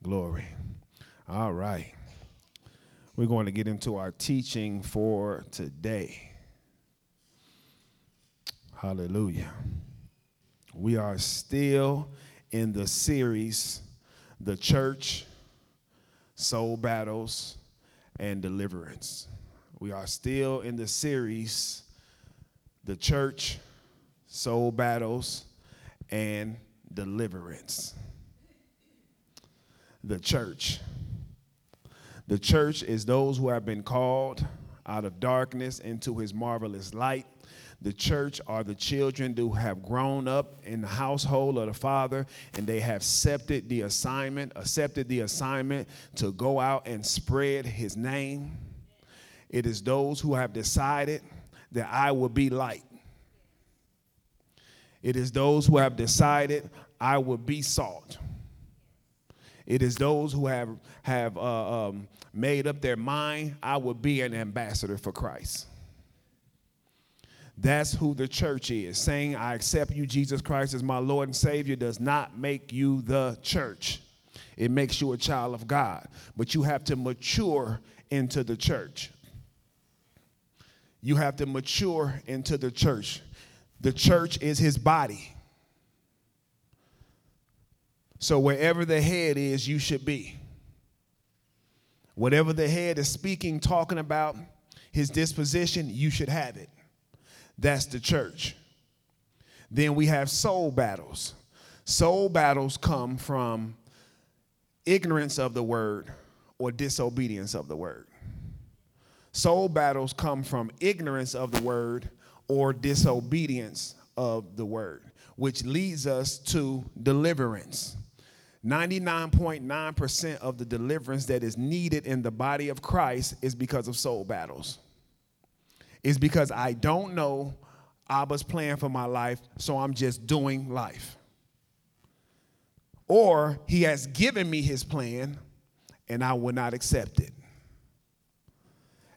Glory. All right. We're going to get into our teaching for today. Hallelujah. We are still in the series, The Church, Soul Battles, and Deliverance. We are still in the series, The Church, Soul Battles, and Deliverance the church. The church is those who have been called out of darkness into his marvelous light. The church are the children who have grown up in the household of the Father and they have accepted the assignment, accepted the assignment to go out and spread his name. It is those who have decided that I will be light. It is those who have decided I will be salt. It is those who have, have uh, um, made up their mind, I will be an ambassador for Christ. That's who the church is. Saying, I accept you, Jesus Christ, as my Lord and Savior, does not make you the church. It makes you a child of God. But you have to mature into the church. You have to mature into the church. The church is his body. So wherever the head is, you should be. Whatever the head is speaking, talking about his disposition, you should have it. That's the church. Then we have soul battles. Soul battles come from ignorance of the word or disobedience of the word. Soul battles come from ignorance of the word or disobedience of the word, which leads us to deliverance. 99.9% of the deliverance that is needed in the body of Christ is because of soul battles. It's because I don't know Abba's plan for my life, so I'm just doing life. Or he has given me his plan and I will not accept it.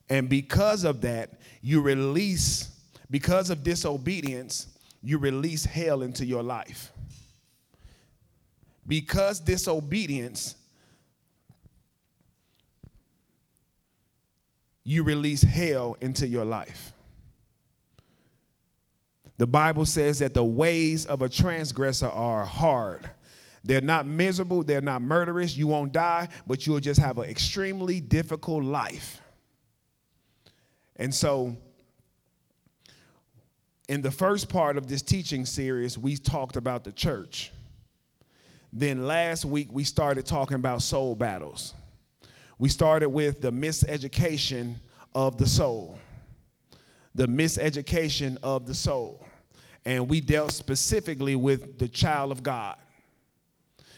And because of that, you release, because of disobedience, you release hell into your life because disobedience, you release hell into your life. The Bible says that the ways of a transgressor are hard. They're not miserable, they're not murderous, you won't die, but you'll just have an extremely difficult life. And so, in the first part of this teaching series, we talked about the church. Then last week we started talking about soul battles. We started with the miseducation of the soul. The miseducation of the soul. And we dealt specifically with the child of God.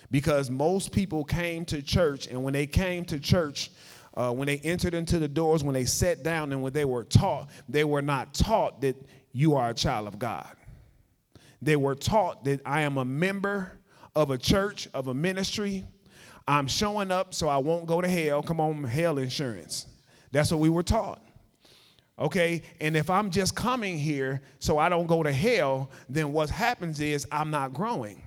Because most people came to church, and when they came to church, uh, when they entered into the doors, when they sat down, and when they were taught, they were not taught that you are a child of God. They were taught that I am a member of a church, of a ministry. I'm showing up so I won't go to hell. Come on, hell insurance. That's what we were taught. Okay, and if I'm just coming here so I don't go to hell, then what happens is I'm not growing.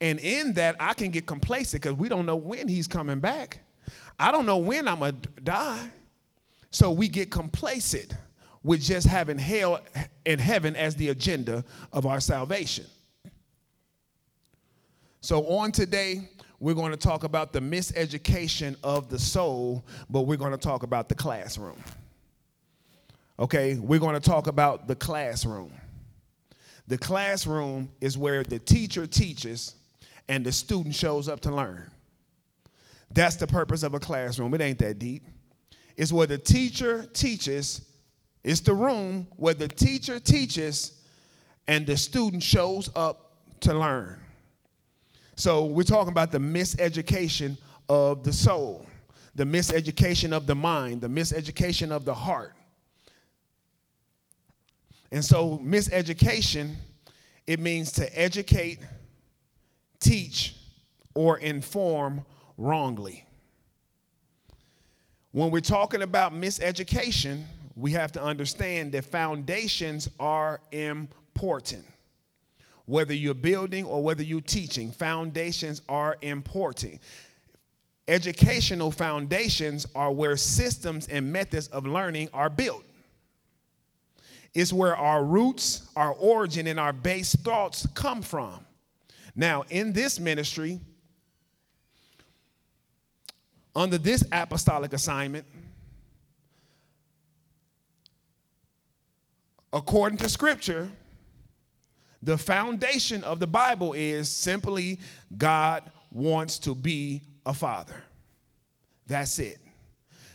And in that, I can get complacent because we don't know when he's coming back. I don't know when I'm going to die. So we get complacent with just having hell and heaven as the agenda of our salvation. So, on today, we're going to talk about the miseducation of the soul, but we're going to talk about the classroom. Okay, we're going to talk about the classroom. The classroom is where the teacher teaches and the student shows up to learn. That's the purpose of a classroom. It ain't that deep. It's where the teacher teaches, it's the room where the teacher teaches and the student shows up to learn. So we're talking about the miseducation of the soul, the miseducation of the mind, the miseducation of the heart. And so miseducation, it means to educate, teach, or inform wrongly. When we're talking about miseducation, we have to understand that foundations are important. Whether you're building or whether you're teaching, foundations are important. Educational foundations are where systems and methods of learning are built. It's where our roots, our origin, and our base thoughts come from. Now, in this ministry, under this apostolic assignment, according to scripture, the foundation of the Bible is simply God wants to be a father. That's it.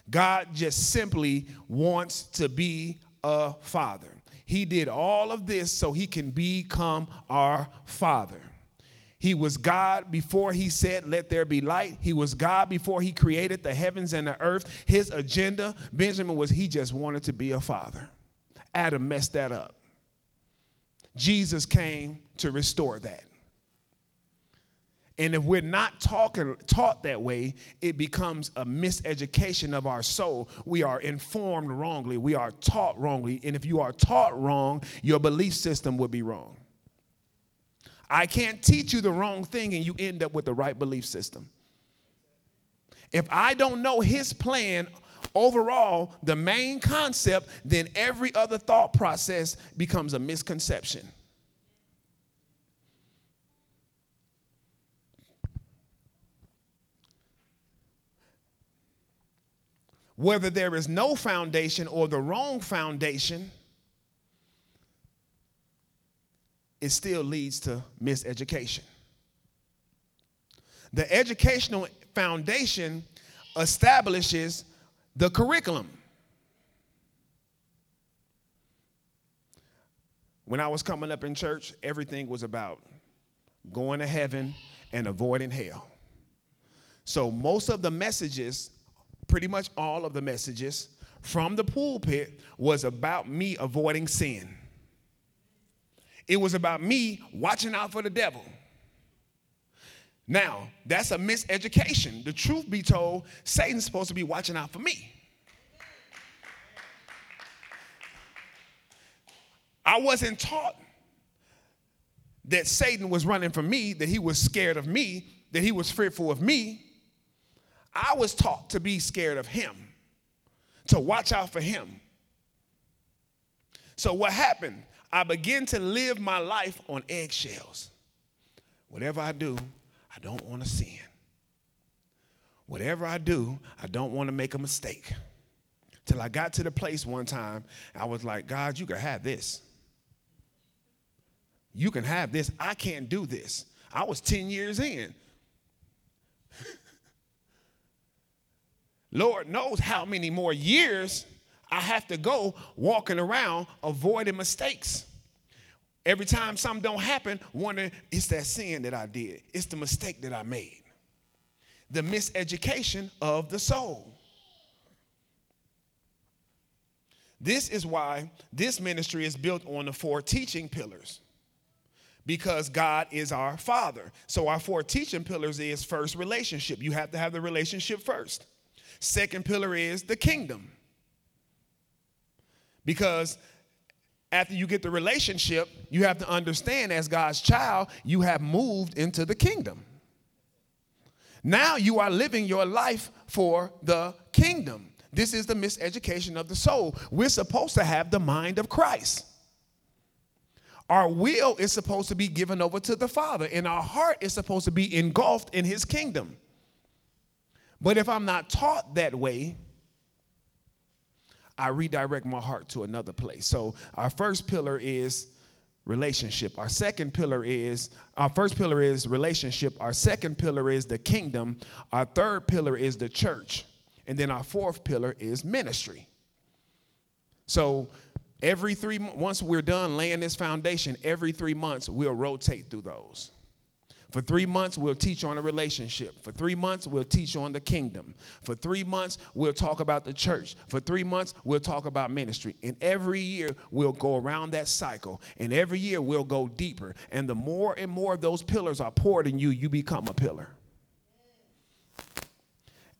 God just simply wants to be a father. He did all of this so he can become our father. He was God before he said, Let there be light. He was God before he created the heavens and the earth. His agenda, Benjamin, was he just wanted to be a father. Adam messed that up. Jesus came to restore that. And if we're not talking, taught that way, it becomes a miseducation of our soul. We are informed wrongly. We are taught wrongly. And if you are taught wrong, your belief system would be wrong. I can't teach you the wrong thing and you end up with the right belief system. If I don't know his plan overall, the main concept, then every other thought process becomes a misconception. whether there is no foundation or the wrong foundation, it still leads to miseducation. The educational foundation establishes the curriculum. When I was coming up in church, everything was about going to heaven and avoiding hell. So most of the messages pretty much all of the messages from the pulpit was about me avoiding sin. It was about me watching out for the devil. Now, that's a miseducation. The truth be told, Satan's supposed to be watching out for me. I wasn't taught that Satan was running from me, that he was scared of me, that he was fearful of me. I was taught to be scared of him, to watch out for him. So what happened? I began to live my life on eggshells. Whatever I do, I don't want to sin. Whatever I do, I don't want to make a mistake. Till I got to the place one time, I was like, God, you can have this. You can have this. I can't do this. I was 10 years in. Lord knows how many more years I have to go walking around avoiding mistakes. Every time something don't happen, wondering, it's that sin that I did. It's the mistake that I made. The miseducation of the soul. This is why this ministry is built on the four teaching pillars. Because God is our Father. So our four teaching pillars is first relationship. You have to have the relationship first. Second pillar is the kingdom. Because after you get the relationship, you have to understand as God's child, you have moved into the kingdom. Now you are living your life for the kingdom. This is the miseducation of the soul. We're supposed to have the mind of Christ. Our will is supposed to be given over to the Father, and our heart is supposed to be engulfed in His kingdom. But if I'm not taught that way, I redirect my heart to another place. So our first pillar is relationship. Our second pillar is our first pillar is relationship. Our second pillar is the kingdom. Our third pillar is the church. And then our fourth pillar is ministry. So every 3 once we're done laying this foundation, every 3 months we'll rotate through those. For three months, we'll teach on a relationship. For three months, we'll teach on the kingdom. For three months, we'll talk about the church. For three months, we'll talk about ministry. And every year, we'll go around that cycle. And every year, we'll go deeper. And the more and more of those pillars are poured in you, you become a pillar.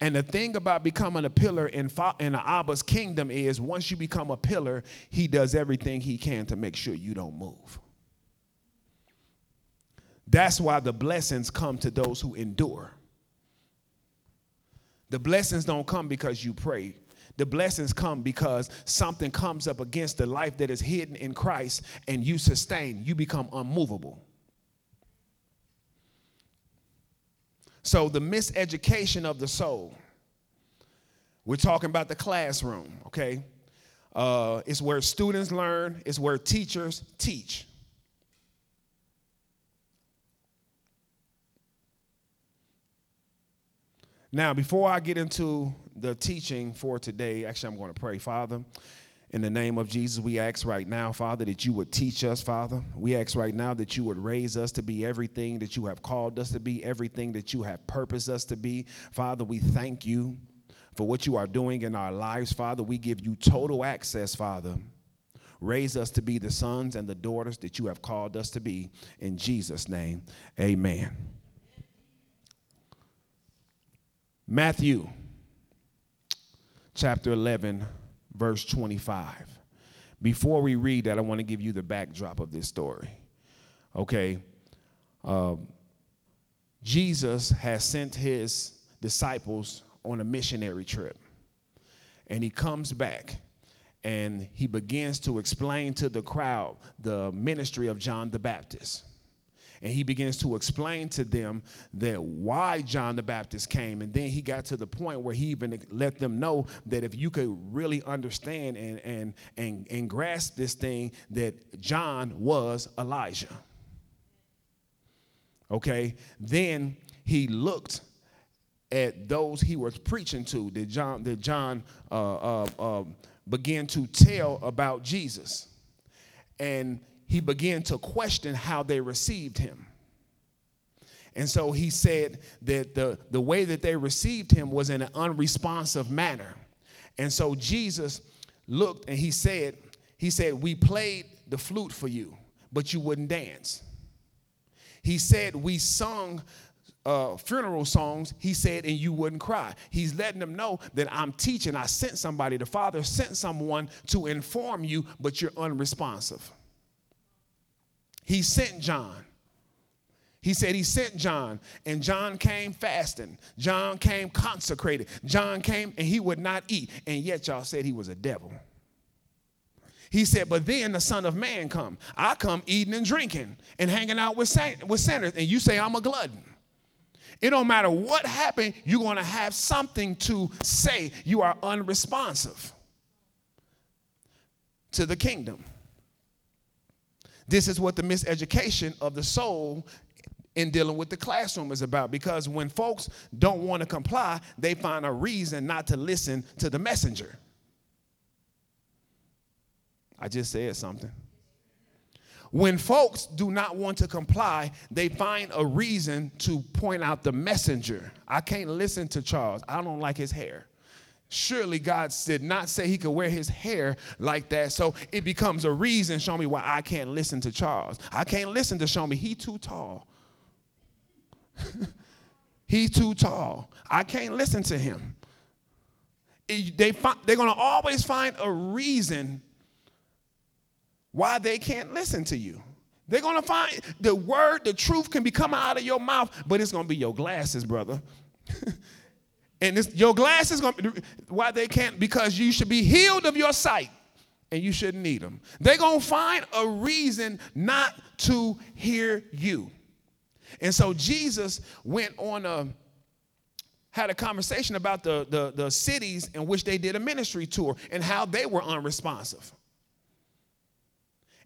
And the thing about becoming a pillar in, in Abba's kingdom is once you become a pillar, he does everything he can to make sure you don't move. That's why the blessings come to those who endure. The blessings don't come because you pray. The blessings come because something comes up against the life that is hidden in Christ and you sustain, you become unmovable. So, the miseducation of the soul, we're talking about the classroom, okay? Uh, it's where students learn, it's where teachers teach. Now, before I get into the teaching for today, actually, I'm going to pray. Father, in the name of Jesus, we ask right now, Father, that you would teach us, Father. We ask right now that you would raise us to be everything that you have called us to be, everything that you have purposed us to be. Father, we thank you for what you are doing in our lives, Father. We give you total access, Father. Raise us to be the sons and the daughters that you have called us to be. In Jesus' name, amen. Matthew chapter 11, verse 25. Before we read that, I want to give you the backdrop of this story. Okay. Um, Jesus has sent his disciples on a missionary trip. And he comes back and he begins to explain to the crowd the ministry of John the Baptist and he begins to explain to them that why John the Baptist came. And then he got to the point where he even let them know that if you could really understand and and and, and grasp this thing, that John was Elijah. Okay, then he looked at those he was preaching to that John that John uh, uh, uh, began to tell about Jesus, and he began to question how they received him. And so he said that the, the way that they received him was in an unresponsive manner. And so Jesus looked and he said, he said, we played the flute for you, but you wouldn't dance. He said, we sung uh, funeral songs, he said, and you wouldn't cry. He's letting them know that I'm teaching. I sent somebody. The Father sent someone to inform you, but you're unresponsive. He sent John. He said he sent John, and John came fasting. John came consecrated. John came and he would not eat, and yet y'all said he was a devil. He said, but then the Son of Man come. I come eating and drinking and hanging out with, with sinners, and you say I'm a glutton. It don't matter what happened, you're going to have something to say. You are unresponsive to the kingdom. This is what the miseducation of the soul in dealing with the classroom is about because when folks don't want to comply, they find a reason not to listen to the messenger. I just said something. When folks do not want to comply, they find a reason to point out the messenger. I can't listen to Charles. I don't like his hair. Surely God did not say he could wear his hair like that. So it becomes a reason, show me why I can't listen to Charles. I can't listen to show me he too tall. He's too tall. I can't listen to him. They find, they're going to always find a reason why they can't listen to you. They're going to find the word, the truth can be coming out of your mouth, but it's going to be your glasses, brother. And this, your glass is going to, why they can't, because you should be healed of your sight and you shouldn't need them. They're going to find a reason not to hear you. And so Jesus went on a, had a conversation about the, the, the cities in which they did a ministry tour and how they were unresponsive.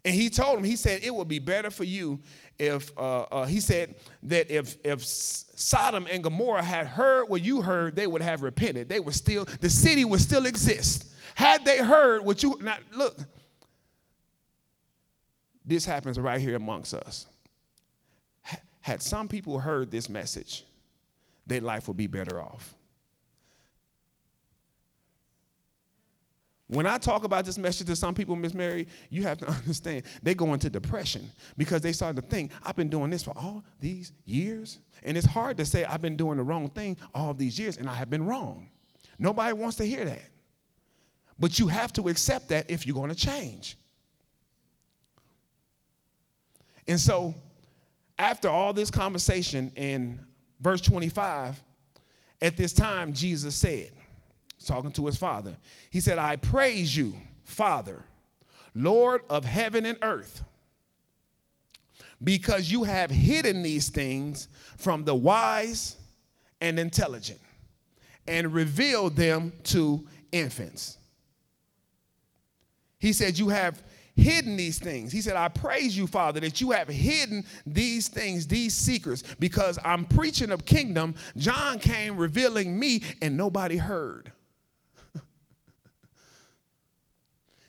And he told him, he said, it would be better for you if, uh, uh, he said that if, if Sodom and Gomorrah had heard what you heard, they would have repented. They would still, the city would still exist. Had they heard what you, now look, this happens right here amongst us. Had some people heard this message, their life would be better off. When I talk about this message to some people, Miss Mary, you have to understand they go into depression because they start to think, I've been doing this for all these years. And it's hard to say I've been doing the wrong thing all these years and I have been wrong. Nobody wants to hear that. But you have to accept that if you're going to change. And so, after all this conversation in verse 25, At this time, Jesus said, talking to his father, he said, I praise you, Father, Lord of heaven and earth, because you have hidden these things from the wise and intelligent and revealed them to infants. He said, You have hidden these things. He said, I praise you, Father, that you have hidden these things, these secrets, because I'm preaching of kingdom. John came revealing me, and nobody heard.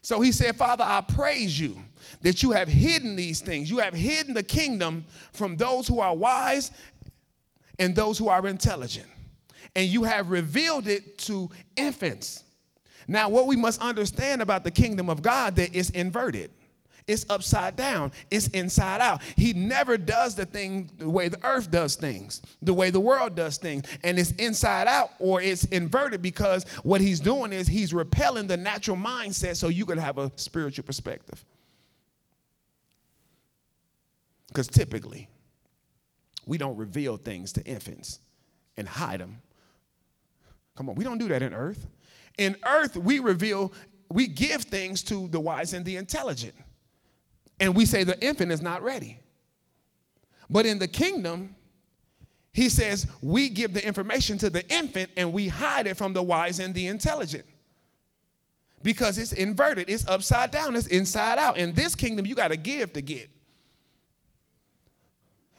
So he said, Father, I praise you that you have hidden these things. You have hidden the kingdom from those who are wise and those who are intelligent. And you have revealed it to infants. Now, what we must understand about the kingdom of God that is inverted. It's upside down. It's inside out. He never does the thing the way the earth does things, the way the world does things. And it's inside out or it's inverted because what he's doing is he's repelling the natural mindset so you can have a spiritual perspective. Because typically, we don't reveal things to infants and hide them. Come on, we don't do that in earth. In earth, we reveal, we give things to the wise and the intelligent. And we say the infant is not ready. But in the kingdom, he says we give the information to the infant and we hide it from the wise and the intelligent. Because it's inverted, it's upside down, it's inside out. In this kingdom, you got to give to get.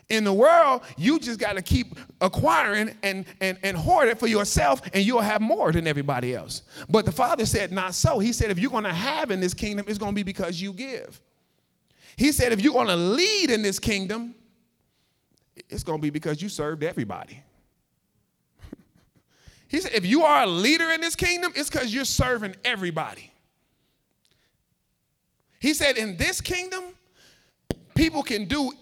In the world, you just got to keep acquiring and, and, and hoard it for yourself, and you'll have more than everybody else. But the Father said, Not so. He said, If you're going to have in this kingdom, it's going to be because you give. He said, If you're going to lead in this kingdom, it's going to be because you served everybody. he said, If you are a leader in this kingdom, it's because you're serving everybody. He said, In this kingdom, people can do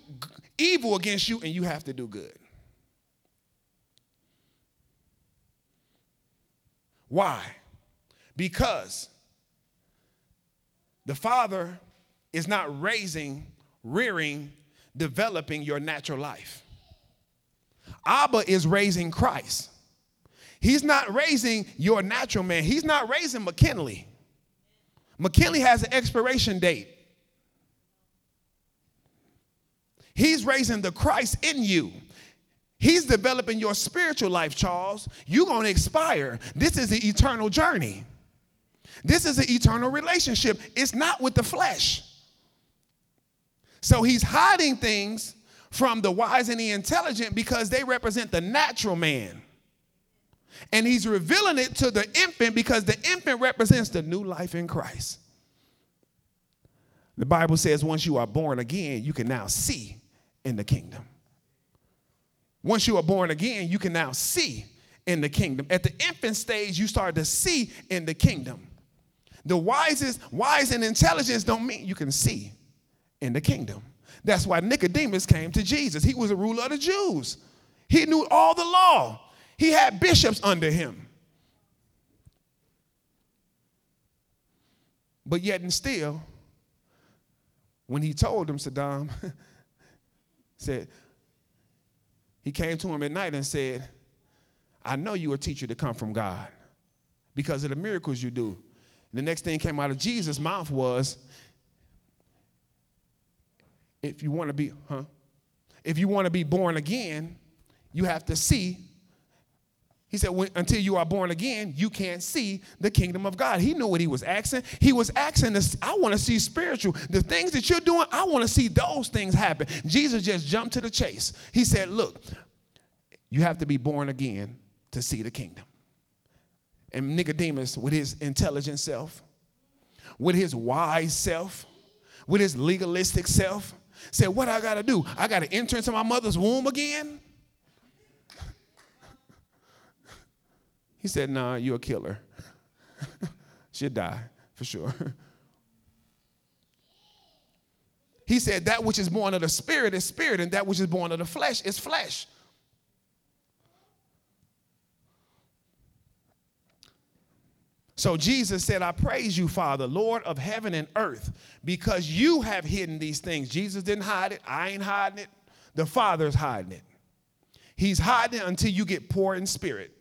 evil against you and you have to do good. Why? Because the Father is not raising, rearing, developing your natural life. Abba is raising Christ. He's not raising your natural man. He's not raising McKinley. McKinley has an expiration date. He's raising the Christ in you. He's developing your spiritual life, Charles. You're going to expire. This is an eternal journey. This is an eternal relationship. It's not with the flesh. So he's hiding things from the wise and the intelligent because they represent the natural man. And he's revealing it to the infant because the infant represents the new life in Christ. The Bible says once you are born again, you can now see in the kingdom. Once you are born again, you can now see in the kingdom. At the infant stage, you start to see in the kingdom. The wisest, wise and intelligence don't mean you can see in the kingdom. That's why Nicodemus came to Jesus. He was a ruler of the Jews. He knew all the law. He had bishops under him. But yet and still, when he told him, Saddam, said, he came to him at night and said, I know you're a teacher to come from God because of the miracles you do. The next thing came out of Jesus' mouth was, if you want to be, huh? If you want to be born again, you have to see he said, until you are born again, you can't see the kingdom of God. He knew what he was asking. He was asking this, I want to see spiritual. The things that you're doing, I want to see those things happen. Jesus just jumped to the chase. He said, Look, you have to be born again to see the kingdom. And Nicodemus, with his intelligent self, with his wise self, with his legalistic self, said, What I got to do? I got to enter into my mother's womb again? He said, Nah, you're a killer. She'll die for sure. he said, That which is born of the spirit is spirit, and that which is born of the flesh is flesh. So Jesus said, I praise you, Father, Lord of heaven and earth, because you have hidden these things. Jesus didn't hide it. I ain't hiding it. The Father's hiding it. He's hiding it until you get poor in spirit.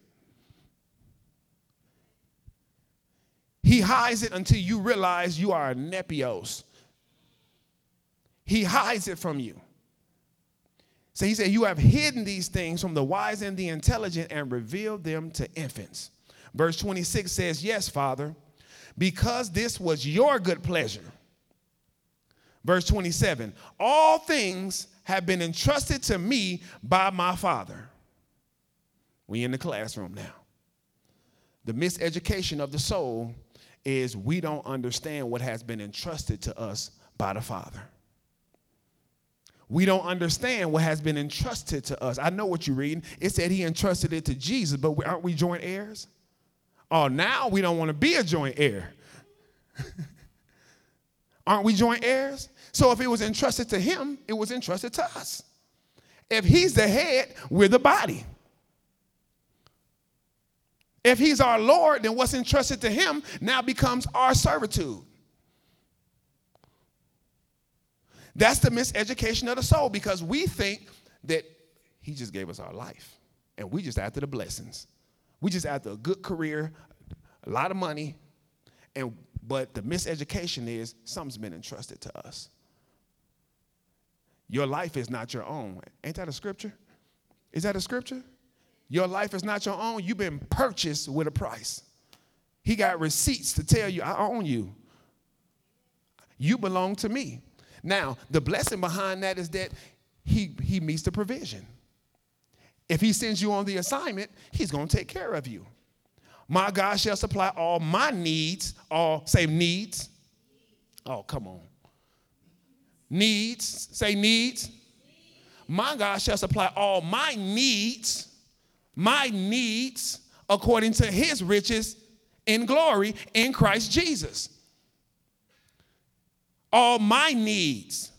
He hides it until you realize you are a nepios. He hides it from you. So he said, You have hidden these things from the wise and the intelligent and revealed them to infants. Verse 26 says, Yes, Father, because this was your good pleasure. Verse 27 All things have been entrusted to me by my Father. We in the classroom now. The miseducation of the soul is we don't understand what has been entrusted to us by the Father. We don't understand what has been entrusted to us. I know what you're reading. It said he entrusted it to Jesus, but aren't we joint heirs? Oh, now we don't want to be a joint heir. aren't we joint heirs? So if it was entrusted to him, it was entrusted to us. If he's the head, we're the body. If he's our Lord, then what's entrusted to him now becomes our servitude. That's the miseducation of the soul because we think that he just gave us our life and we just after the blessings. We just after a good career, a lot of money, and but the miseducation is something's been entrusted to us. Your life is not your own. Ain't that a scripture? Is that a scripture? Your life is not your own. You've been purchased with a price. He got receipts to tell you, I own you. You belong to me. Now, the blessing behind that is that he, he meets the provision. If he sends you on the assignment, he's going to take care of you. My God shall supply all my needs, all, say needs. Oh, come on. Needs, say needs. My God shall supply all my needs, my needs, according to his riches in glory in Christ Jesus all my needs.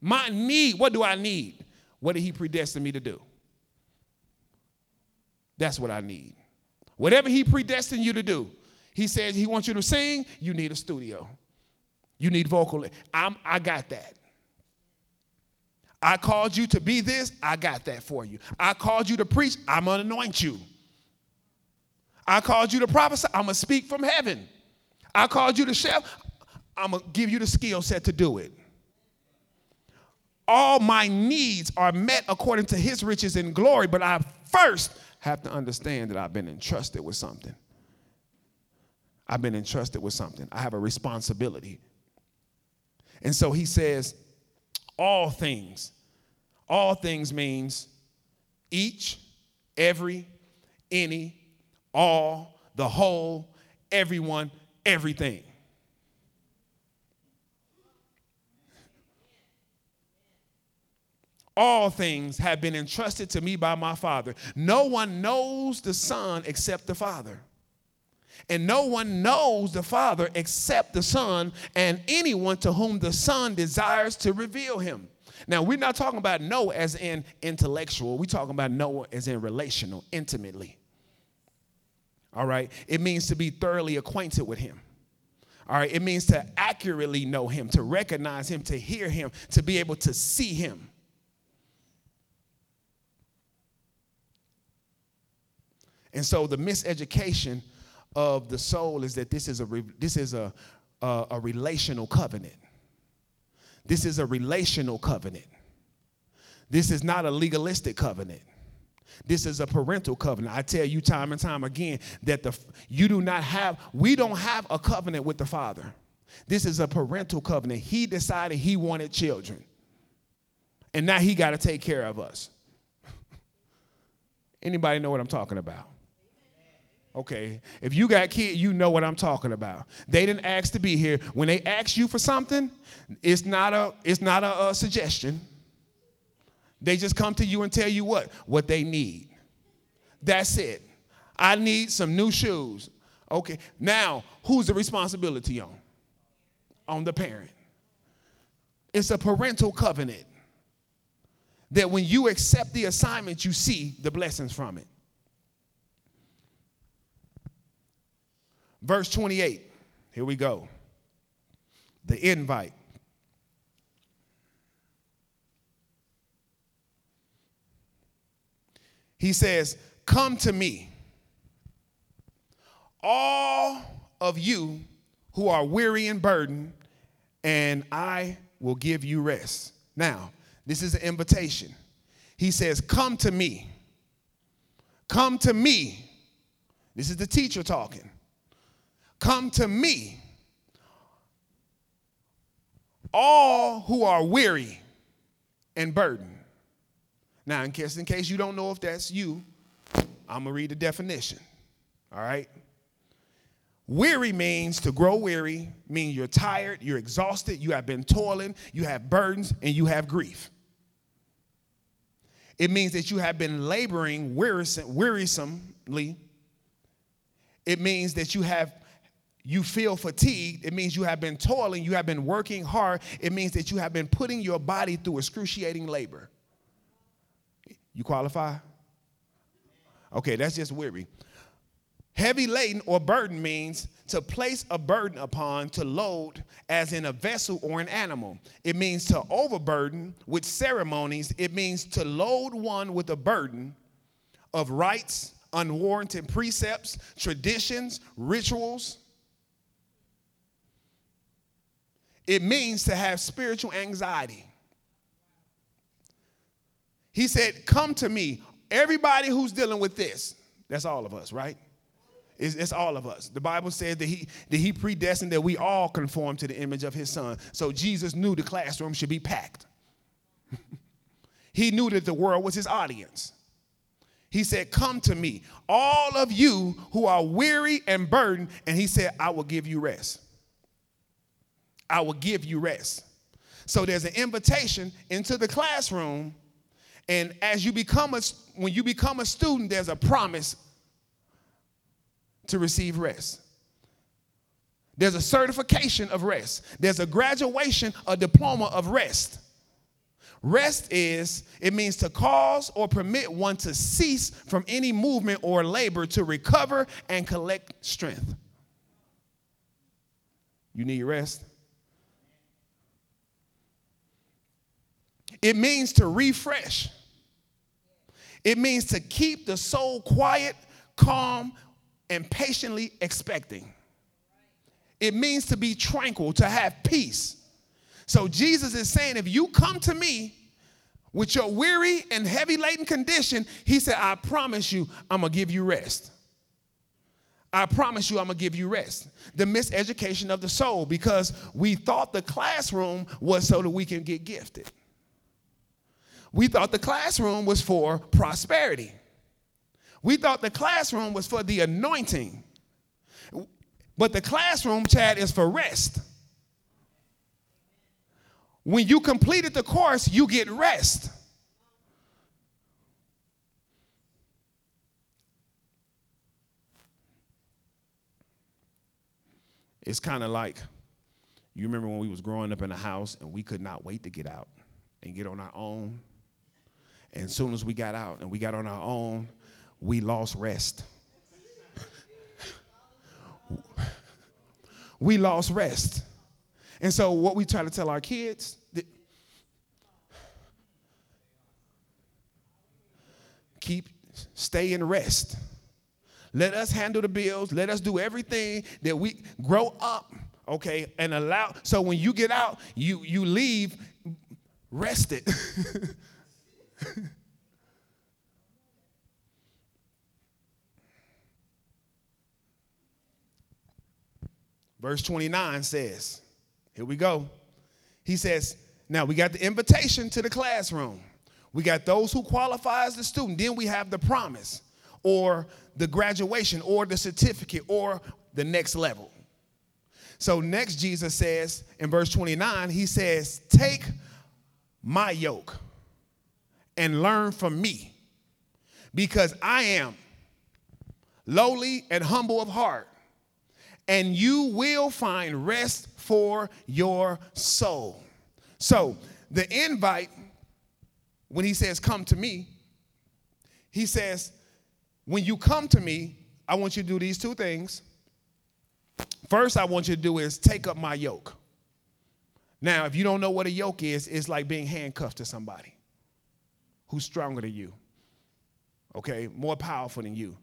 My need, what do I need? What did he predestine me to do? That's what I need. Whatever he predestined you to do, he says he wants you to sing, you need a studio. You need vocal. I'm, I got that. I called you to be this, I got that for you. I called you to preach, I'm gonna anoint you. I called you to prophesy, I'm gonna speak from heaven. I called you to share, I'm to give you the skill set to do it. All my needs are met according to his riches and glory, but I first have to understand that I've been entrusted with something. I've been entrusted with something. I have a responsibility. And so he says, all things. All things means each, every, any, all, the whole, everyone, everything. All things have been entrusted to me by my Father. No one knows the Son except the Father. And no one knows the Father except the Son and anyone to whom the Son desires to reveal him. Now, we're not talking about know as in intellectual, we're talking about know as in relational, intimately. All right? It means to be thoroughly acquainted with him. All right? It means to accurately know him, to recognize him, to hear him, to be able to see him. And so the miseducation of the soul is that this is a this is a, a, a relational covenant. This is a relational covenant. This is not a legalistic covenant. This is a parental covenant. I tell you time and time again that the you do not have we don't have a covenant with the Father. This is a parental covenant. He decided he wanted children. And now he got to take care of us. Anybody know what I'm talking about? Okay, if you got kids, you know what I'm talking about. They didn't ask to be here. When they ask you for something, it's not a it's not a, a suggestion. They just come to you and tell you what what they need. That's it. I need some new shoes. Okay, now who's the responsibility on? On the parent. It's a parental covenant that when you accept the assignment, you see the blessings from it. Verse 28. Here we go. The invite. He says, Come to me, all of you who are weary and burdened, and I will give you rest. Now, this is an invitation. He says, Come to me. Come to me. This is the teacher talking. Come to me, all who are weary and burdened. Now, in case, in case you don't know if that's you, I'm going to read the definition. All right? Weary means to grow weary, means you're tired, you're exhausted, you have been toiling, you have burdens, and you have grief. It means that you have been laboring wearisomely. It means that you have you feel fatigued. It means you have been toiling, you have been working hard. It means that you have been putting your body through excruciating labor. You qualify? Okay, that's just weary. Heavy laden or burden means to place a burden upon, to load, as in a vessel or an animal. It means to overburden with ceremonies. It means to load one with a burden of rites, unwarranted precepts, traditions, rituals. It means to have spiritual anxiety. He said, Come to me. Everybody who's dealing with this, that's all of us, right? It's, it's, all of us. The Bible says that he, that he predestined that we all conform to the image of his son. So Jesus knew the classroom should be packed. he knew that the world was his audience. He said, Come to me, all of you who are weary and burdened, and he said, I will give you rest. I will give you rest. So there's an invitation into the classroom, and as you become a when you become a student, there's a promise to receive rest. There's a certification of rest. There's a graduation, a diploma of rest. Rest is, it means to cause or permit one to cease from any movement or labor to recover and collect strength. You need rest? It means to refresh. It means to keep the soul quiet, calm, and patiently expecting. It means to be tranquil, to have peace. So Jesus is saying, if you come to me with your weary and heavy laden condition, he said, I promise you, I'm gonna give you rest. I promise you, I'm gonna give you rest. The miseducation of the soul, because we thought the classroom was so that we can get gifted. We thought the classroom was for prosperity. We thought the classroom was for the anointing. But the classroom, Chad, is for rest. When you completed the course, you get rest. It's kind of like you remember when we was growing up in a house and we could not wait to get out and get on our own. And as soon as we got out and we got on our own, we lost rest. we lost rest. And so, what we try to tell our kids, keep, stay in rest. Let us handle the bills. Let us do everything that we grow up, okay, and allow. So when you get out, you you leave rested. Verse 29 says, Here we go. He says, Now we got the invitation to the classroom. We got those who qualify as the student. Then we have the promise or the graduation or the certificate or the next level. So, next, Jesus says in verse 29, He says, Take my yoke and learn from me because I am lowly and humble of heart and you will find rest for your soul. So, the invite, when he says, Come to me, he says, When you come to me, I want you to do these two things. First, I want you to do is take up my yoke. Now, if you don't know what a yoke is, it's like being handcuffed to somebody who's stronger than you, okay, more powerful than you.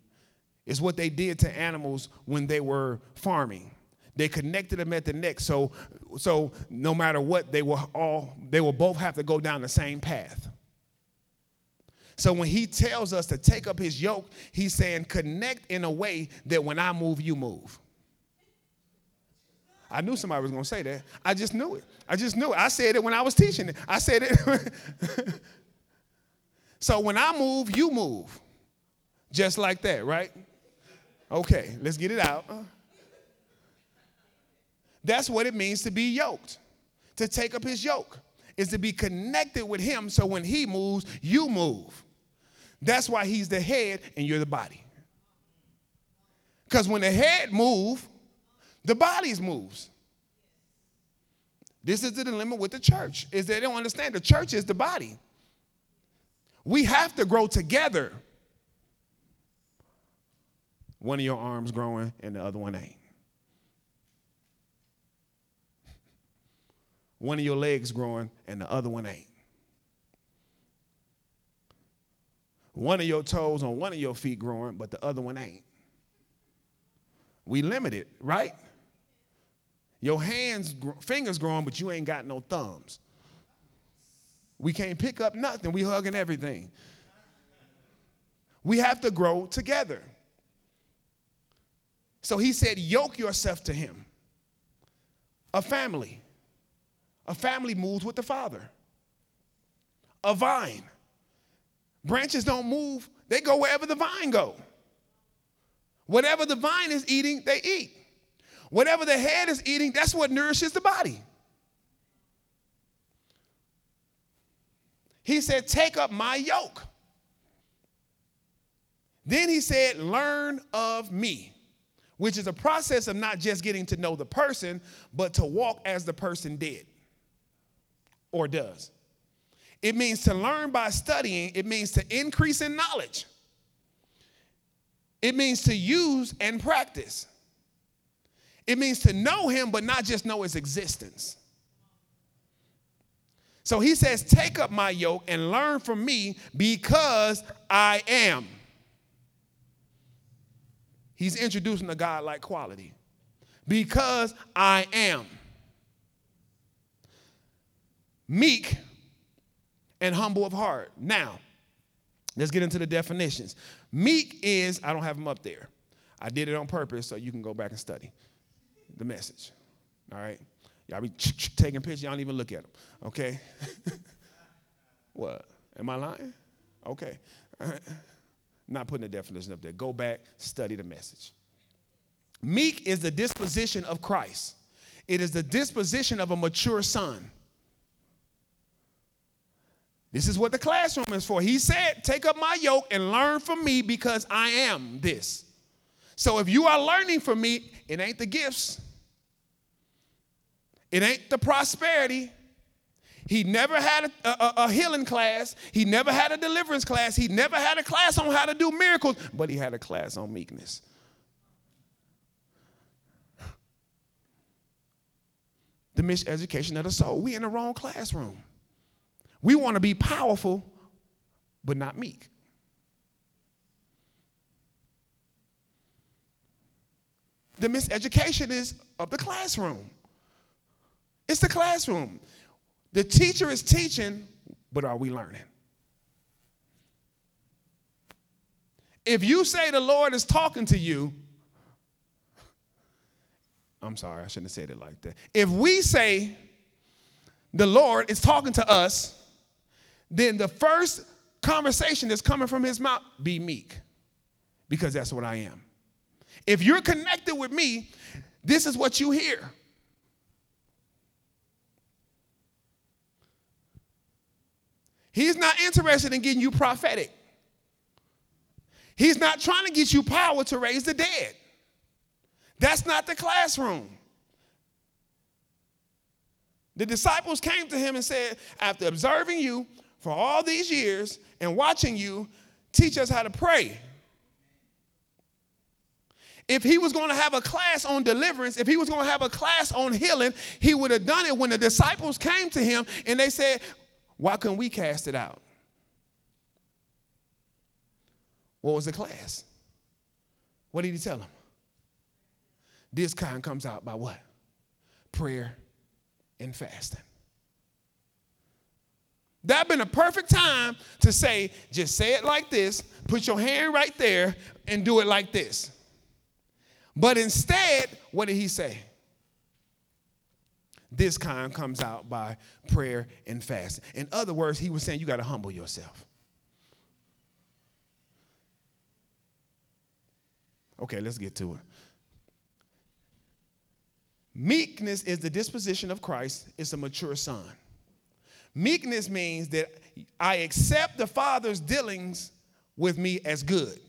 It's what they did to animals when they were farming. They connected them at the neck, so so no matter what, they will all they will both have to go down the same path. So when he tells us to take up his yoke, he's saying connect in a way that when I move, you move. I knew somebody was going to say that. I just knew it. I just knew it. I said it when I was teaching it. I said it. so when I move, you move. Just like that, right? Okay, let's get it out. That's what it means to be yoked, to take up his yoke, is to be connected with him so when he moves, you move. That's why he's the head and you're the body. Because when the head moves, the bodies moves. This is the dilemma with the church, is they don't understand the church is the body. We have to grow together. One of your arms growing and the other one ain't. One of your legs growing and the other one ain't. One of your toes on one of your feet growing, but the other one ain't. We limit it, right? Your hands, fingers growing, but you ain't got no thumbs. We can't pick up nothing. We hugging everything. We have to grow together. So he said, yoke yourself to him. A family. A family moves with the father. A vine. Branches don't move, they go wherever the vine go. Whatever the vine is eating, they eat. Whatever the head is eating, that's what nourishes the body. He said, Take up my yoke. Then he said, Learn of me, which is a process of not just getting to know the person, but to walk as the person did or does. It means to learn by studying, it means to increase in knowledge, it means to use and practice. It means to know him, but not just know his existence. So he says, Take up my yoke and learn from me because I am. He's introducing a God like quality. Because I am. Meek and humble of heart. Now, let's get into the definitions. Meek is, I don't have them up there. I did it on purpose so you can go back and study the message. All right? Y'all be taking pictures, y'all don't even look at them. Okay? what? Am I lying? Okay. Not putting the definition up there. Go back, study the message. Meek is the disposition of Christ. It is the disposition of a mature son. This is what the classroom is for. He said, Take up my yoke and learn from me because I am this. So if you are learning from me, it ain't the gifts, it ain't the prosperity. He never had a, a, a, healing class. He never had a deliverance class. He never had a class on how to do miracles, but he had a class on meekness. The miseducation of the soul. We in the wrong classroom. We want to be powerful, but not meek. The miseducation is of the classroom. It's the classroom. The teacher is teaching, but are we learning? If you say the Lord is talking to you, I'm sorry, I shouldn't have said it like that. If we say the Lord is talking to us, then the first conversation that's coming from his mouth, be meek, because that's what I am. If you're connected with me, this is what you hear. He's not interested in getting you prophetic. He's not trying to get you power to raise the dead. That's not the classroom. The disciples came to him and said, After observing you, for all these years and watching you teach us how to pray. If he was going to have a class on deliverance, if he was going to have a class on healing, he would have done it when the disciples came to him and they said, Why couldn't we cast it out? What was the class? What did he tell them? This kind comes out by what? Prayer and fasting. That'd been a perfect time to say, just say it like this, put your hand right there, and do it like this. But instead, what did he say? This kind comes out by prayer and fasting. In other words, he was saying you got to humble yourself. Okay, let's get to it. Meekness is the disposition of Christ, it's a mature son. Meekness means that I accept the Father's dealings with me as good.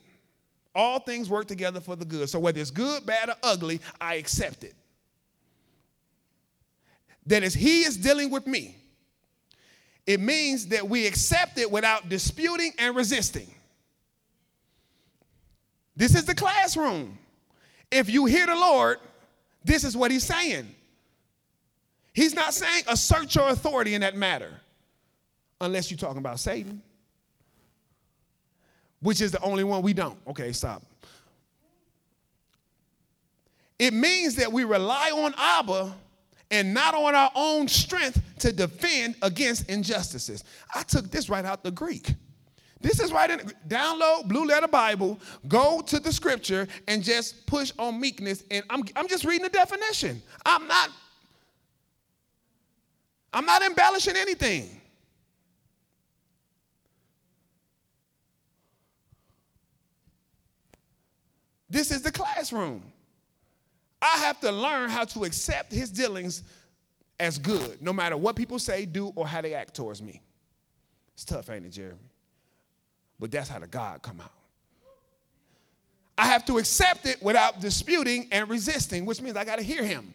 All things work together for the good. So whether it's good, bad, or ugly, I accept it. That as He is dealing with me, it means that we accept it without disputing and resisting. This is the classroom. If you hear the Lord, this is what He's saying. He's not saying assert your authority in that matter, unless you're talking about Satan, which is the only one we don't. Okay, stop. It means that we rely on Abba and not on our own strength to defend against injustices. I took this right out the Greek. This is right in download Blue Letter Bible, go to the scripture and just push on meekness. And I'm, I'm just reading the definition. I'm not I'm not embellishing anything. This is the classroom. I have to learn how to accept his dealings as good, no matter what people say, do, or how they act towards me. It's tough, ain't it, Jeremy? But that's how the God come out. I have to accept it without disputing and resisting, which means I got to hear him.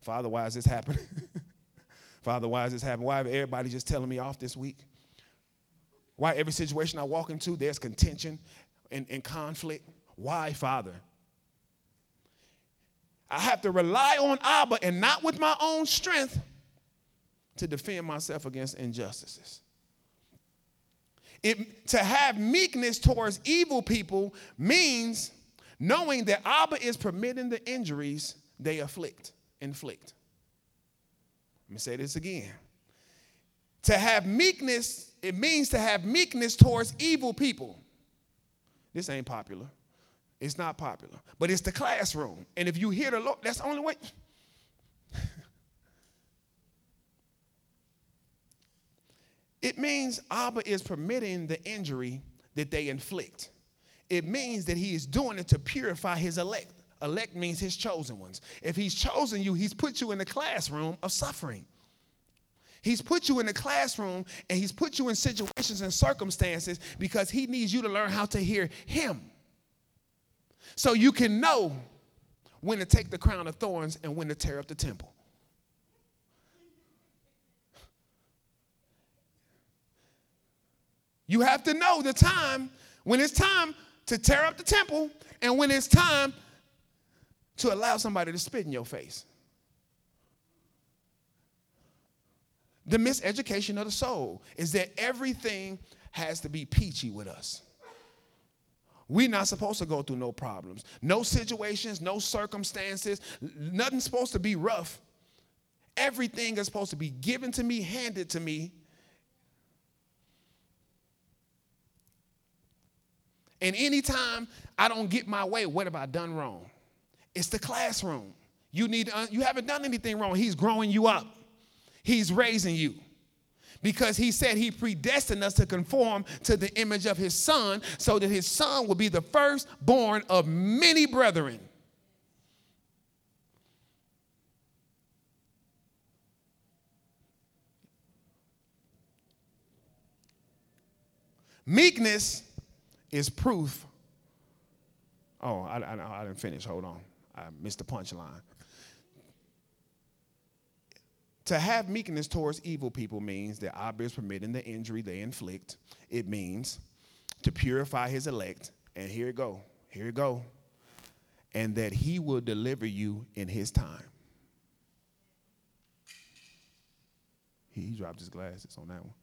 Father, why is this happening? Father, why is this happening? Why is everybody just telling me off this week? Why every situation I walk into, there's contention and, and conflict? Why, Father? I have to rely on Abba and not with my own strength to defend myself against injustices. It, to have meekness towards evil people means knowing that Abba is permitting the injuries they afflict, inflict. Let me say this again. To have meekness, it means to have meekness towards evil people. This ain't popular. It's not popular, but it's the classroom. And if you hear the Lord, that's the only way. it means Abba is permitting the injury that they inflict. It means that he is doing it to purify his elect. Elect means his chosen ones. If he's chosen you, he's put you in the classroom of suffering. He's put you in the classroom and he's put you in situations and circumstances because he needs you to learn how to hear him. So you can know when to take the crown of thorns and when to tear up the temple. You have to know the time when it's time to tear up the temple and when it's time to allow somebody to spit in your face. The miseducation of the soul is that everything has to be peachy with us. We're not supposed to go through no problems, no situations, no circumstances. Nothing's supposed to be rough. Everything is supposed to be given to me, handed to me. And anytime I don't get my way, what have I done wrong? It's the classroom. You need you haven't done anything wrong. He's growing you up. He's raising you because he said he predestined us to conform to the image of his son so that his son will be the firstborn of many brethren. Meekness is proof. Oh, I, I, I didn't finish. Hold on. I missed the punchline. To have meekness towards evil people means that Abba is permitting the injury they inflict. It means to purify his elect. And here it go. Here it go. And that he will deliver you in his time. He dropped his glasses on that one.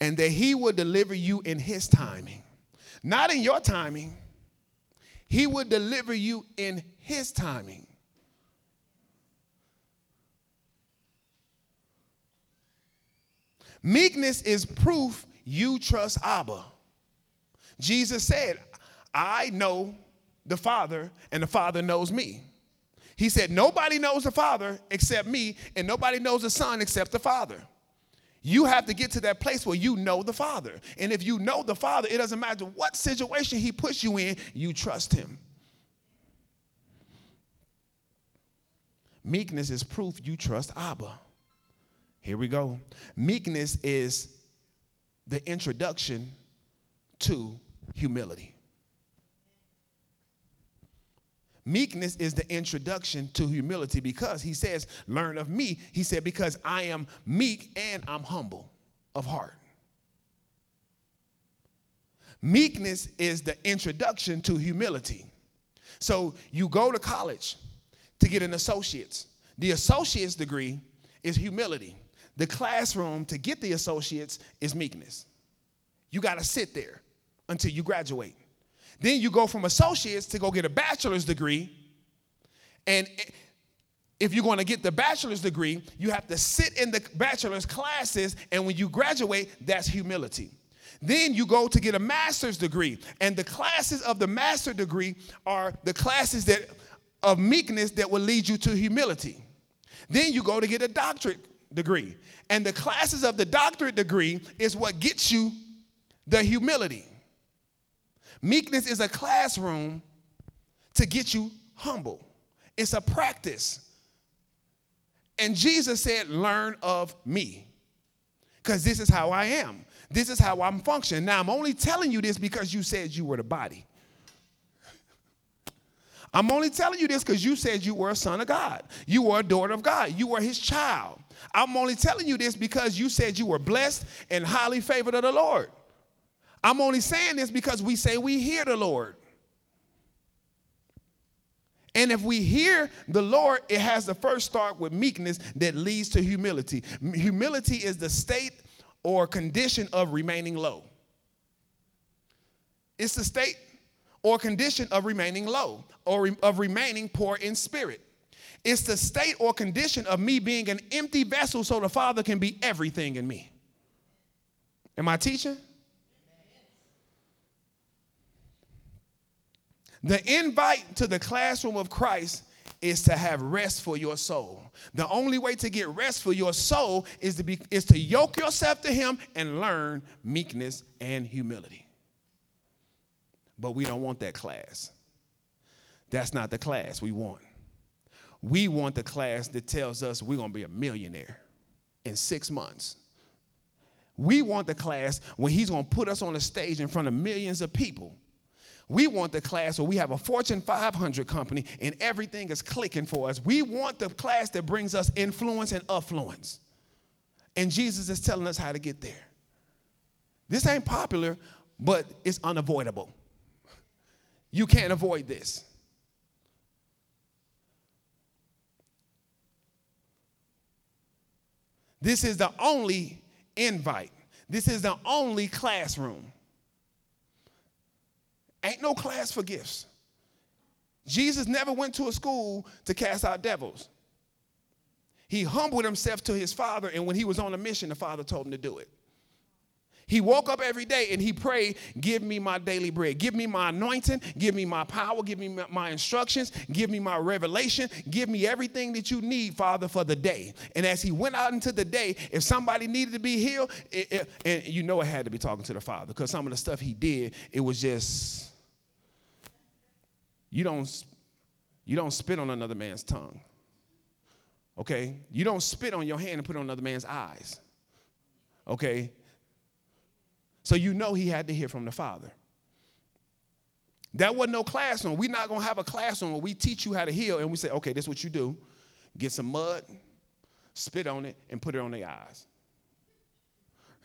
And that he will deliver you in his timing. Not in your timing, He will deliver you in His timing. Meekness is proof you trust Abba. Jesus said, I know the Father, and the Father knows me. He said, Nobody knows the Father except me, and nobody knows the Son except the Father. You have to get to that place where you know the Father. And if you know the Father, it doesn't matter what situation He puts you in, you trust Him. Meekness is proof you trust Abba. Here we go. Meekness is the introduction to humility. Meekness is the introduction to humility because he says, Learn of me. He said, Because I am meek and I'm humble of heart. Meekness is the introduction to humility. So you go to college to get an associate's. The associate's degree is humility. The classroom to get the associate's is meekness. You got to sit there until you graduate. Then you go from associates to go get a bachelor's degree. And if you're going to get the bachelor's degree, you have to sit in the bachelor's classes. And when you graduate, that's humility. Then you go to get a master's degree. And the classes of the master degree are the classes that of meekness that will lead you to humility. Then you go to get a doctorate degree. And the classes of the doctorate degree is what gets you the humility. Meekness is a classroom to get you humble, it's a practice. And Jesus said, Learn of me, because this is how I am. This is how I'm functioning. Now, I'm only telling you this because you said you were the body. I'm only telling you this because you said you were a son of God. You were a daughter of God. You were his child. I'm only telling you this because you said you were blessed and highly favored of the Lord. I'm only saying this because we say we hear the Lord. And if we hear the Lord, it has to first start with meekness that leads to humility. Humility is the state or condition of remaining low. It's the state or condition of remaining low or of remaining poor in spirit. It's the state or condition of me being an empty vessel so the Father can be everything in me. Am I teaching? The invite to the classroom of Christ is to have rest for your soul. The only way to get rest for your soul is to be is to yoke yourself to him and learn meekness and humility. But we don't want that class. That's not the class we want. We want the class that tells us we're going to be a millionaire in 6 months. We want the class when he's going to put us on a stage in front of millions of people we want the class where we have a Fortune 500 company and everything is clicking for us. We want the class that brings us influence and affluence. And Jesus is telling us how to get there. This ain't popular, but it's unavoidable. You can't avoid this. This is the only invite. This is the only classroom. Ain't no class for gifts. Jesus never went to a school to cast out devils. He humbled himself to his father, and when he was on a mission, the father told him to do it. He woke up every day and he prayed, Give me my daily bread. Give me my anointing. Give me my power. Give me my instructions. Give me my revelation. Give me everything that you need, Father, for the day. And as he went out into the day, if somebody needed to be healed, it, it, and you know it had to be talking to the Father because some of the stuff he did, it was just you don't, you don't spit on another man's tongue. Okay? You don't spit on your hand and put on another man's eyes. Okay? So you know he had to hear from the Father. That wasn't no classroom. We're not going to have a classroom where we teach you how to heal and we say, okay, this is what you do. Get some mud, spit on it, and put it on their eyes.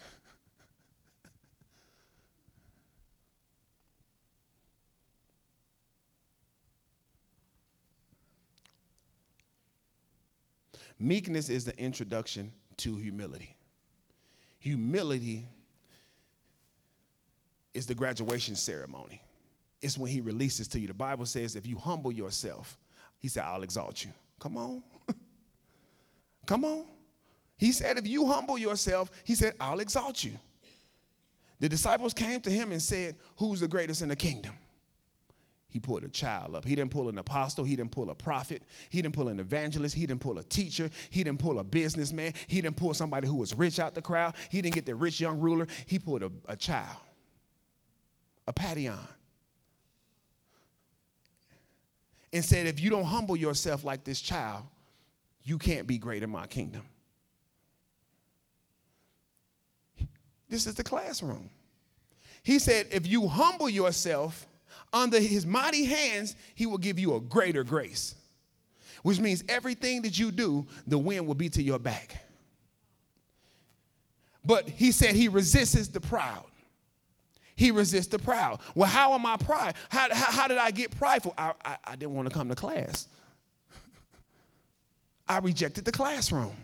Meekness is the introduction to humility. Humility is the graduation ceremony. it's when he releases to you. The Bible says, if you humble yourself, he said, I'll exalt you. Come on. Come on. He said, if you humble yourself, he said, I'll exalt you. The disciples came to him and said, Who's the greatest in the kingdom? He pulled a child up. He didn't pull an apostle. He didn't pull a prophet. He didn't pull an evangelist. He didn't pull a teacher. He didn't pull a businessman. He didn't pull somebody who was rich out the crowd. He didn't get the rich young ruler. He pulled a, a child, a paidion. And said, if you don't humble yourself like this child, you can't be great in my kingdom. This is the classroom. He said, if you humble yourself, under his mighty hands, he will give you a greater grace. Which means everything that you do, the wind will be to your back. But he said he resists the proud. He resists the proud. Well, how am I proud? How, how, how did I get prideful? I, I, I didn't want to come to class. I rejected the classroom.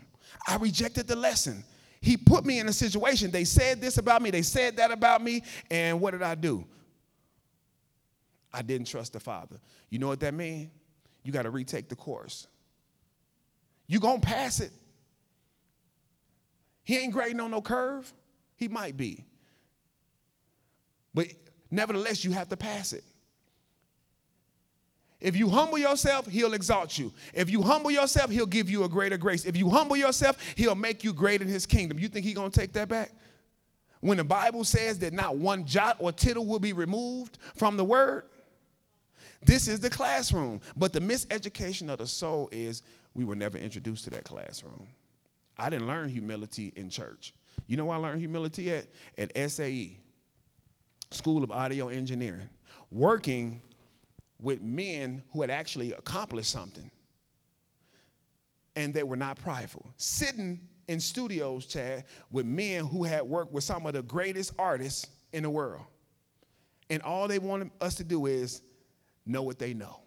I rejected the lesson. He put me in a situation. They said this about me, they said that about me, and what did I do? I didn't trust the Father. You know what that means? You got to retake the course. You going to pass it. He ain't grading on no curve. He might be. But nevertheless, you have to pass it. If you humble yourself, he'll exalt you. If you humble yourself, he'll give you a greater grace. If you humble yourself, he'll make you great in his kingdom. You think he's going to take that back? When the Bible says that not one jot or tittle will be removed from the word, this is the classroom. But the miseducation of the soul is we were never introduced to that classroom. I didn't learn humility in church. You know where I learned humility at? At SAE, School of Audio Engineering, working with men who had actually accomplished something. And they were not prideful. Sitting in studios, Chad, with men who had worked with some of the greatest artists in the world. And all they wanted us to do is know what they know.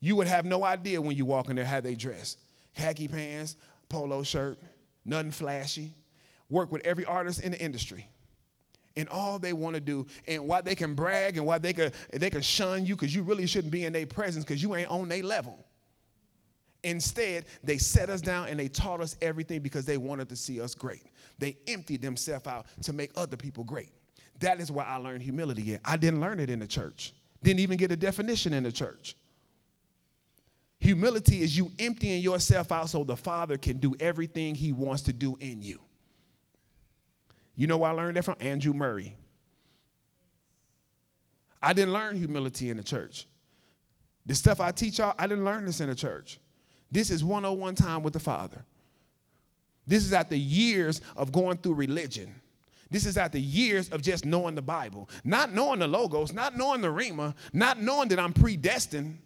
You would have no idea when you walk in there how they dress. Khaki pants, polo shirt, nothing flashy. Work with every artist in the industry. And all they want to do, and why they can brag and why they can, they can shun you because you really shouldn't be in their presence because you ain't on their level. Instead, they set us down and they taught us everything because they wanted to see us great. They emptied themselves out to make other people great. That is why I learned humility. I didn't learn it in the church. Didn't even get a definition in the church. Humility is you emptying yourself out so the Father can do everything He wants to do in you. You know where I learned that from? Andrew Murray. I didn't learn humility in the church. The stuff I teach y'all, I didn't learn this in the church. This is 101 time with the Father. This is after years of going through religion. This is after years of just knowing the Bible, not knowing the logos, not knowing the Rhema, not knowing that I'm predestined.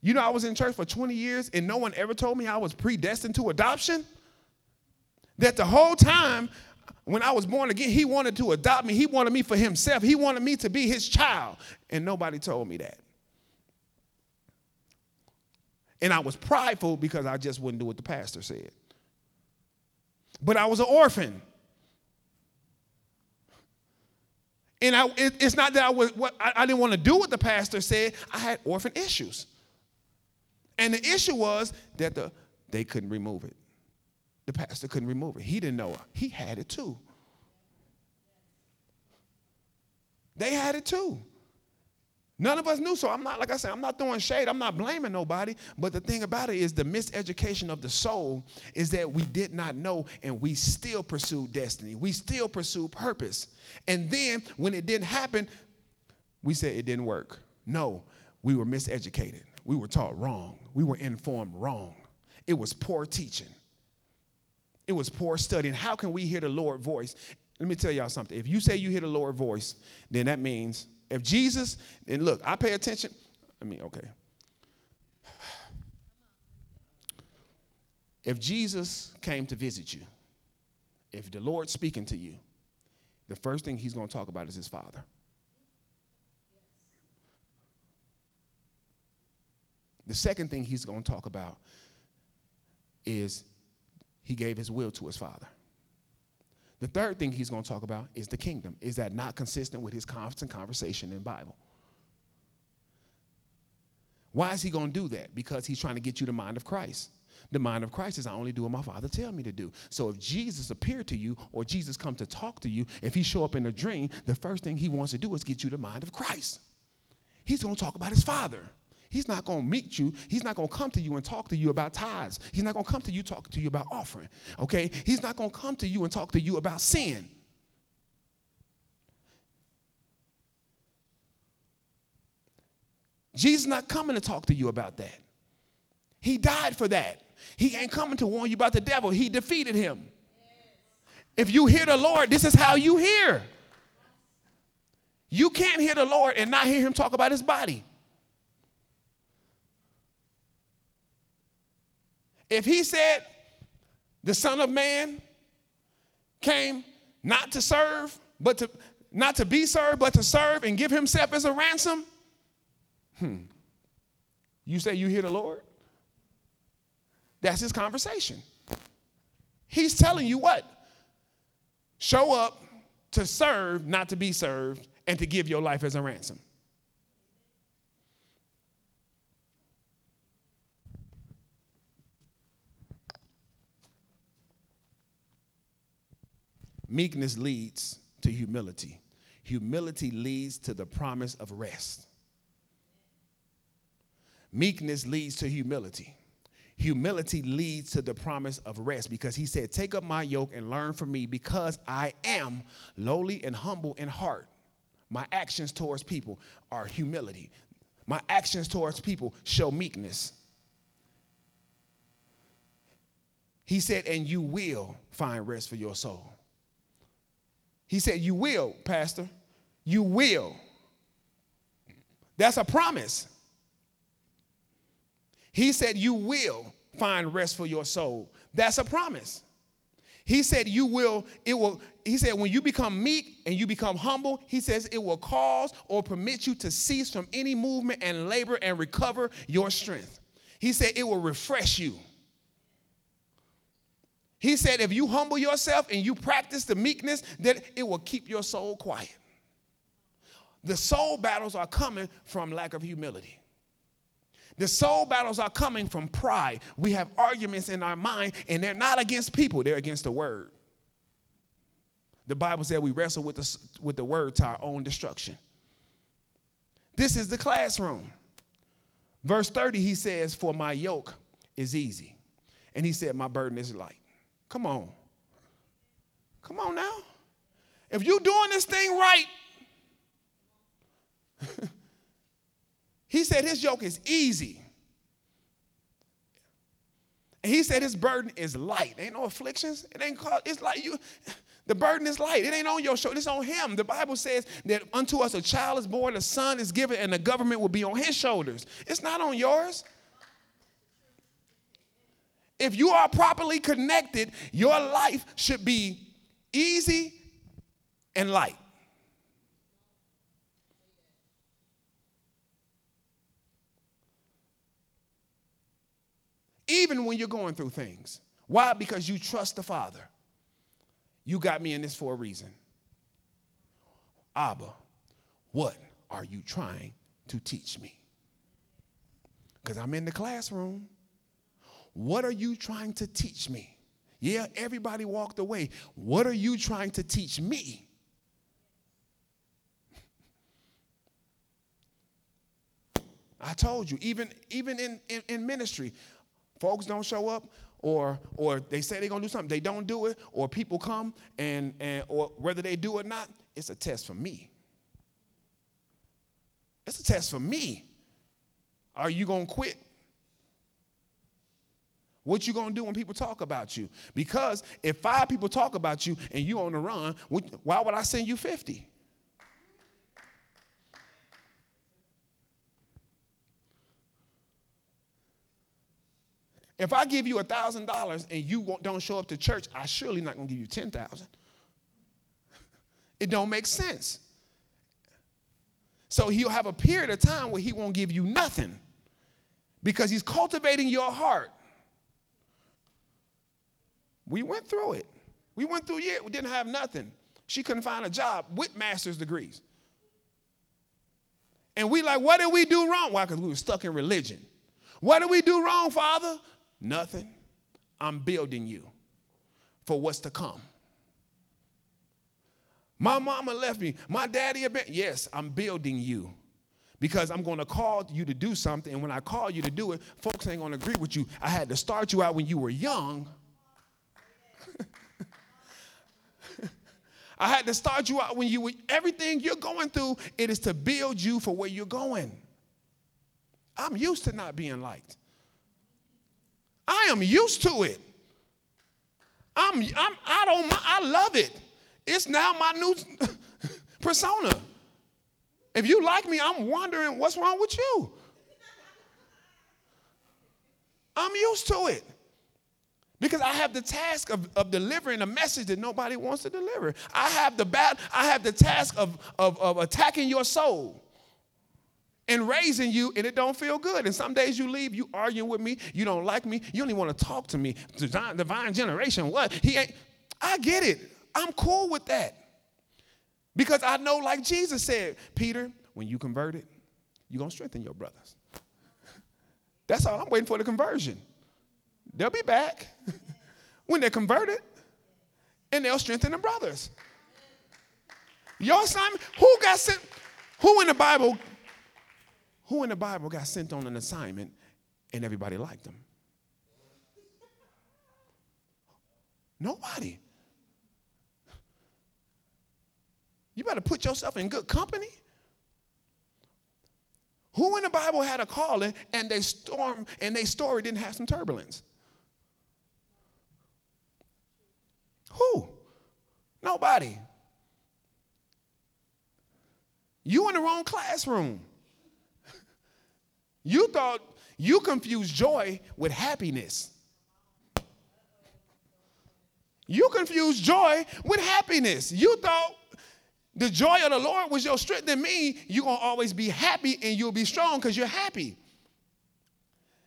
You know, I was in church for 20 years and no one ever told me I was predestined to adoption. That the whole time when I was born again, he wanted to adopt me. He wanted me for himself. He wanted me to be his child. And nobody told me that. And I was prideful because I just wouldn't do what the pastor said. But I was an orphan. And I, it, it's not that I, was, what, I, I didn't want to do what the pastor said. I had orphan issues. And the issue was that the, they couldn't remove it. The pastor couldn't remove it. He didn't know it. He had it too. They had it too. None of us knew. So I'm not, like I said, I'm not throwing shade. I'm not blaming nobody. But the thing about it is the miseducation of the soul is that we did not know and we still pursued destiny. We still pursued purpose. And then when it didn't happen, we said it didn't work. No, we were miseducated. We were taught wrong. We were informed wrong. It was poor teaching. It was poor studying. How can we hear the Lord voice? Let me tell y'all something. If you say you hear the Lord voice, then that means if Jesus, and look, I pay attention. I mean, okay. If Jesus came to visit you, if the Lord's speaking to you, the first thing he's going to talk about is his father. The second thing he's going to talk about is he gave his will to his father. The third thing he's going to talk about is the kingdom. Is that not consistent with his constant conversation in Bible? Why is he going to do that? Because he's trying to get you the mind of Christ. The mind of Christ is I only do what my Father tell me to do. So if Jesus appeared to you or Jesus come to talk to you, if he show up in a dream, the first thing he wants to do is get you the mind of Christ. He's going to talk about his Father. He's not going to meet you. He's not going to come to you and talk to you about tithes. He's not going to come to you talk to you about offering. Okay? He's not going to come to you and talk to you about sin. Jesus not coming to talk to you about that. He died for that. He ain't coming to warn you about the devil. He defeated him. If you hear the Lord, this is how you hear. You can't hear the Lord and not hear him talk about his body. If he said the Son of Man came not to serve, but to not to be served, but to serve and give himself as a ransom, hmm. You say you hear the Lord? That's his conversation. He's telling you what? Show up to serve, not to be served, and to give your life as a ransom. Meekness leads to humility. Humility leads to the promise of rest. Meekness leads to humility. Humility leads to the promise of rest because he said, Take up my yoke and learn from me because I am lowly and humble in heart. My actions towards people are humility. My actions towards people show meekness. He said, And you will find rest for your soul. He said, You will, Pastor. You will. That's a promise. He said, You will find rest for your soul. That's a promise. He said, You will, it will, he said, when you become meek and you become humble, he says it will cause or permit you to cease from any movement and labor and recover your strength. He said, It will refresh you. He said, if you humble yourself and you practice the meekness, that it will keep your soul quiet. The soul battles are coming from lack of humility. The soul battles are coming from pride. We have arguments in our mind, and they're not against people, they're against the word. The Bible said we wrestle with the, with the word to our own destruction. This is the classroom. Verse 30, he says, For my yoke is easy. And he said, My burden is light. Come on. Come on now. If you're doing this thing right, he said his yoke is easy. And he said his burden is light. Ain't no afflictions. It ain't called, it's like you, the burden is light. It ain't on your shoulder, it's on him. The Bible says that unto us a child is born, a son is given, and the government will be on his shoulders. It's not on yours. If you are properly connected, your life should be easy and light. Even when you're going through things. Why? Because you trust the Father. You got me in this for a reason. Abba, what are you trying to teach me? Because I'm in the classroom. What are you trying to teach me? Yeah, everybody walked away. What are you trying to teach me? I told you, even, even in, in, in ministry, folks don't show up or or they say they're gonna do something, they don't do it, or people come and, and or whether they do or not, it's a test for me. It's a test for me. Are you gonna quit? What you gonna do when people talk about you? Because if five people talk about you and you on the run, why would I send you 50? If I give you a thousand dollars and you don't show up to church, I surely not gonna give you ten thousand. It don't make sense. So he'll have a period of time where he won't give you nothing because he's cultivating your heart. We went through it. We went through year, we didn't have nothing. She couldn't find a job with master's degrees. And we like, what did we do wrong? Why? Because we were stuck in religion. What did we do wrong, Father? Nothing. I'm building you for what's to come. My mama left me. My daddy. Yes, I'm building you because I'm going to call you to do something. And when I call you to do it, folks ain't going to agree with you. I had to start you out when you were young. I had to start you out when you were, everything you're going through, it is to build you for where you're going. I'm used to not being liked. I am used to it. I'm, I'm I don't I love it. It's now my new persona. If you like me, I'm wondering what's wrong with you. I'm used to it. Because I have the task of, of delivering a message that nobody wants to deliver. I have the bad, I have the task of, of, of attacking your soul and raising you, and it don't feel good. And some days you leave, you arguing with me, you don't like me, you don't even want to talk to me. Divine, divine generation, what? He ain't. I get it. I'm cool with that. Because I know, like Jesus said, Peter, when you converted, you're to strengthen your brothers. That's all I'm waiting for the conversion. They'll be back when they're converted, and they'll strengthen the brothers. Your assignment, who got sent? Who in the Bible, who in the Bible got sent on an assignment and everybody liked them? Nobody. You better put yourself in good company. Who in the Bible had a calling and they storm and they story didn't have some turbulence? Who? Nobody. You in the wrong classroom. You thought you confused joy with happiness. You confused joy with happiness. You thought the joy of the Lord was your strength, then me, you're going to always be happy and you'll be strong because you're happy.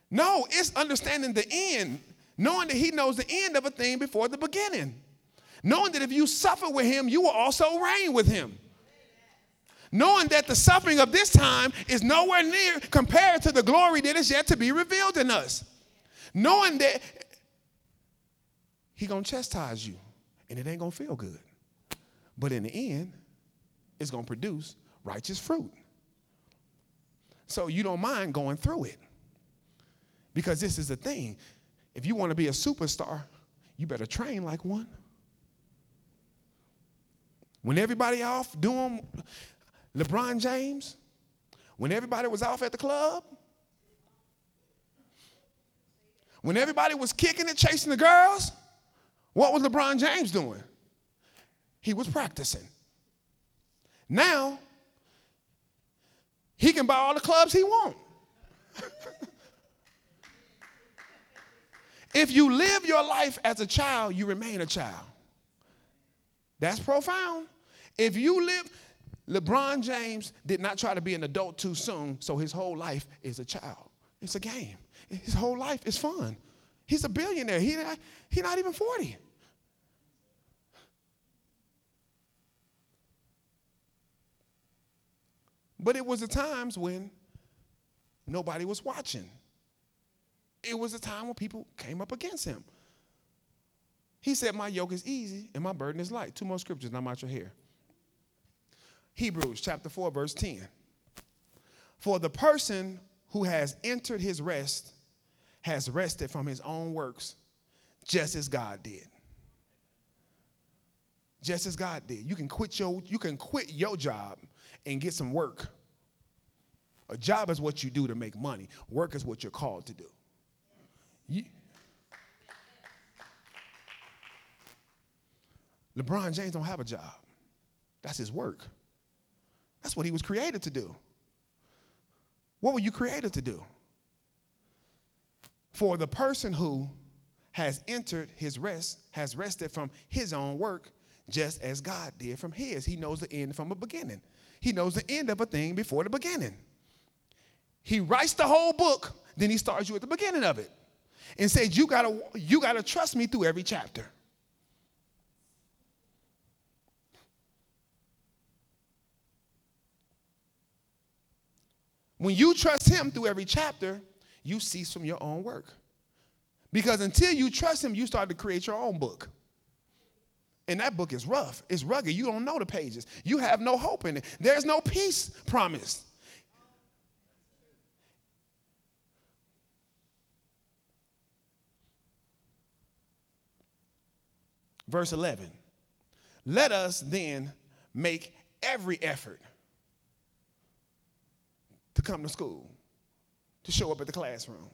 No, it's understanding the end, knowing that He knows the end of a thing before the beginning. Knowing that if you suffer with Him, you will also reign with Him. Knowing that the suffering of this time is nowhere near compared to the glory that is yet to be revealed in us. Knowing that He gonna chastise you and it ain't gonna feel good. But in the end, it's to produce righteous fruit. So you don't mind going through it. Because this is the thing. If you want to be a superstar, you better train like one. When everybody off doing LeBron James, when everybody was off at the club, when everybody was kicking and chasing the girls, what was LeBron James doing? He was practicing. Now, he can buy all the clubs he wants. if you live your life as a child, you remain a child. That's profound. If you live, LeBron James did not try to be an adult too soon, so his whole life is a child. It's a game. His whole life is fun. He's a billionaire. He, he's not even 40. But it was the times when nobody was watching. It was a time when people came up against him. He said, My yoke is easy and my burden is light. Two more scriptures, and I'm out your hair. Hebrews chapter 4, verse 10. For the person who has entered his rest has rested from his own works, just as God did. Just as God did. You can quit your, you can quit your job and get some work. A job is what you do to make money. Work is what you're called to do. You, LeBron James don't have a job. That's his work. That's what he was created to do. What were you created to do? For the person who has entered his rest has rested from his own work just as God did from his. He knows the end from the beginning. He knows the end of a thing before the beginning. He writes the whole book, then he starts you at the beginning of it and says, You gotta, you gotta trust me through every chapter. When you trust Him through every chapter, you cease from your own work. Because until you trust Him, you start to create your own book. And that book is rough, it's rugged. You don't know the pages, you have no hope in it. There's no peace promised. Verse 11 Let us then make every effort to come to school, to show up at the classroom.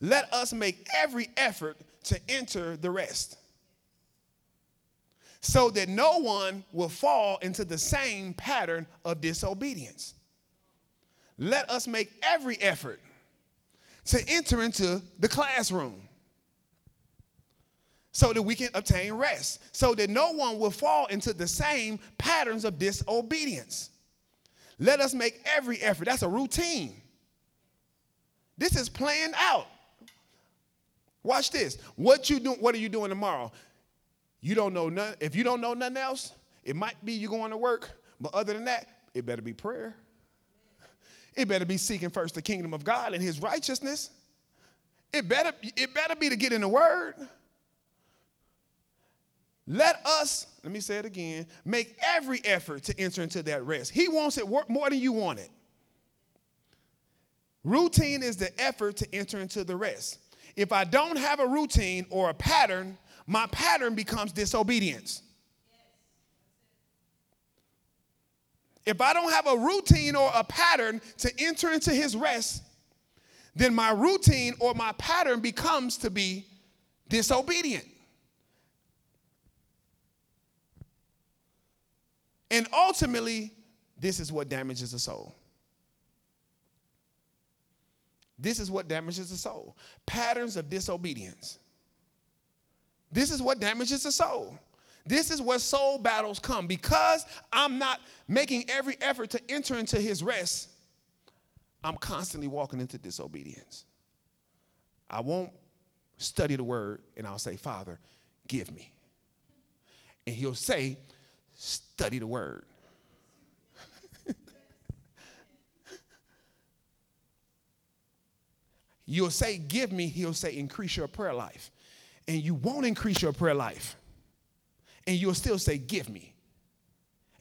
Let us make every effort to enter the rest so that no one will fall into the same pattern of disobedience. Let us make every effort to enter into the classroom so that we can obtain rest, so that no one will fall into the same patterns of disobedience. Let us make every effort. That's a routine. This is planned out. Watch this. What you do, what are you doing tomorrow? You don't know none. If you don't know nothing else, it might be you going to work, but other than that, it better be prayer. It better be seeking first the kingdom of God and his righteousness. It better, it better be to get in the word. Let us, let me say it again, make every effort to enter into that rest. He wants it more than you want it. Routine is the effort to enter into the rest. If I don't have a routine or a pattern, my pattern becomes disobedience. If I don't have a routine or a pattern to enter into his rest, then my routine or my pattern becomes to be disobedient. And ultimately, this is what damages the soul. This is what damages the soul. Patterns of disobedience. This is what damages the soul. This is where soul battles come. Because I'm not making every effort to enter into his rest, I'm constantly walking into disobedience. I won't study the word and I'll say, Father, give me. And he'll say, study the word. You'll say, Give me, he'll say, increase your prayer life. And you won't increase your prayer life. And you'll still say, Give me.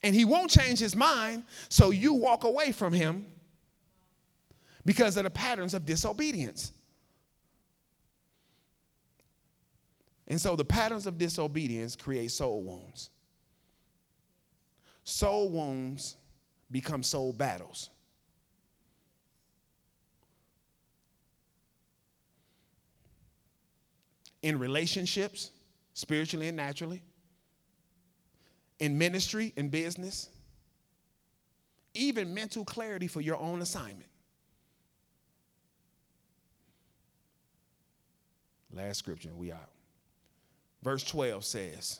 And he won't change his mind, so you walk away from him because of the patterns of disobedience. And so the patterns of disobedience create soul wounds. Soul wounds become soul battles. In relationships, spiritually and naturally, in ministry and business, even mental clarity for your own assignment. Last scripture, we out. Verse 12 says,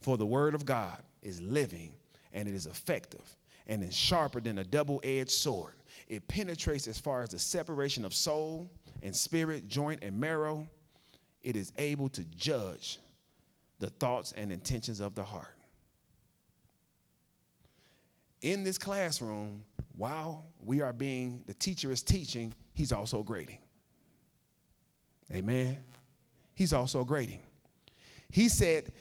For the word of God is living and it is effective and is sharper than a double edged sword. It penetrates as far as the separation of soul and spirit, joint and marrow. It is able to judge the thoughts and intentions of the heart. In this classroom, while we are being, the teacher is teaching, he's also grading. Amen. He's also grading. He said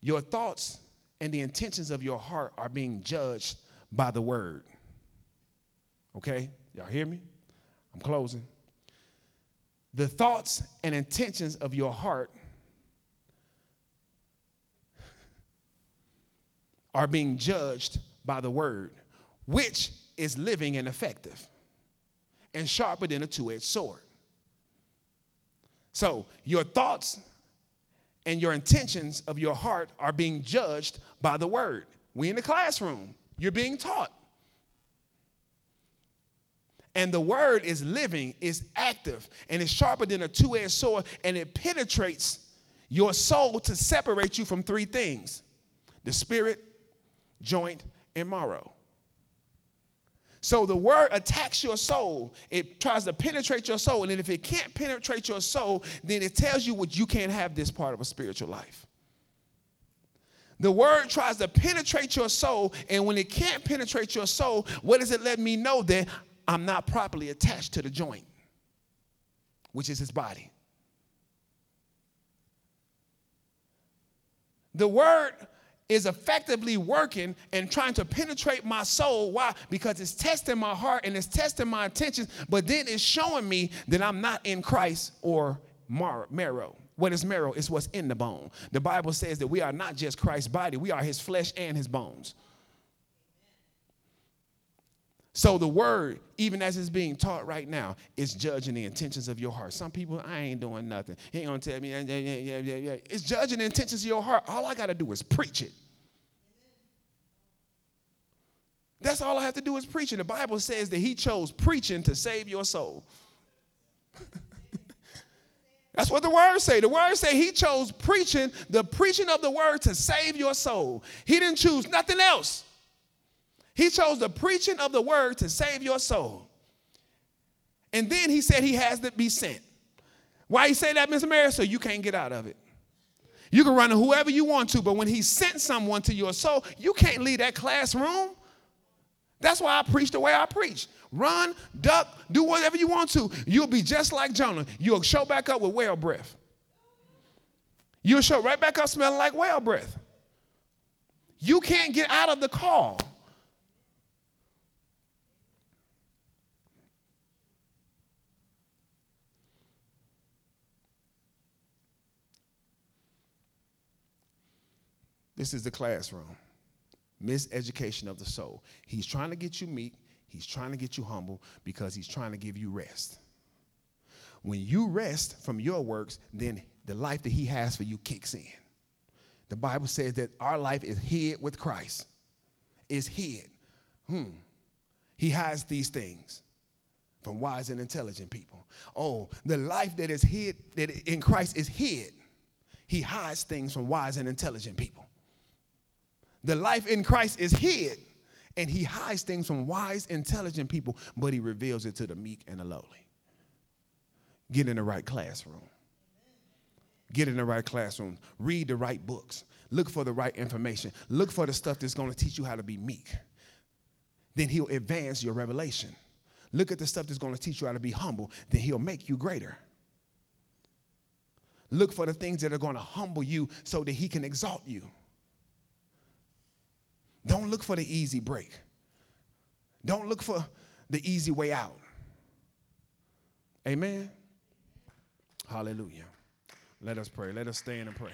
Your thoughts and the intentions of your heart are being judged by the word. Okay? Y'all hear me? I'm closing. The thoughts and intentions of your heart are being judged by the word, which is living and effective and sharper than a two edged sword. So, your thoughts and your intentions of your heart are being judged by the word. We in the classroom, you're being taught. And the word is living, is active, and it's sharper than a two edged sword, and it penetrates your soul to separate you from three things the spirit, joint, and marrow. So the word attacks your soul. It tries to penetrate your soul. And if it can't penetrate your soul, then it tells you what you can't have this part of a spiritual life. The word tries to penetrate your soul, and when it can't penetrate your soul, what does it let me know that I'm not properly attached to the joint, which is his body? The word is effectively working and trying to penetrate my soul. Why? Because it's testing my heart and it's testing my intentions, but then it's showing me that I'm not in Christ or marrow. What is marrow? It's what's in the bone. The Bible says that we are not just Christ's body, we are his flesh and his bones. So the word, even as it's being taught right now, is judging the intentions of your heart. Some people, I ain't doing nothing. He ain't gonna tell me, yeah, yeah, yeah, yeah. It's judging the intentions of your heart. All I gotta do is preach it. That's all I have to do is preach it. The Bible says that he chose preaching to save your soul. That's what the word say. The word say he chose preaching, the preaching of the word to save your soul. He didn't choose nothing else. He chose the preaching of the word to save your soul. And then he said he has to be sent. Why he say that, Mr. Mary? So you can't get out of it. You can run to whoever you want to, but when he sent someone to your soul, you can't leave that classroom. That's why I preach the way I preach. Run, duck, do whatever you want to. You'll be just like Jonah. You'll show back up with whale breath. You'll show right back up smelling like whale breath. You can't get out of the call. This is the classroom. Miseducation of the soul. He's trying to get you meek. He's trying to get you humble because he's trying to give you rest. When you rest from your works, then the life that he has for you kicks in. The Bible says that our life is hid with Christ. Is hid. Hmm. He hides these things from wise and intelligent people. Oh, the life that is hid that in Christ is hid. He hides things from wise and intelligent people. The life in Christ is hid, and he hides things from wise, intelligent people, but he reveals it to the meek and the lowly. Get in the right classroom. Get in the right classroom. Read the right books. Look for the right information. Look for the stuff that's going to teach you how to be meek. Then he'll advance your revelation. Look at the stuff that's going to teach you how to be humble. Then he'll make you greater. Look for the things that are going to humble you so that he can exalt you. Don't look for the easy break. Don't look for the easy way out. Amen. Hallelujah. Let us pray. Let us stand and pray.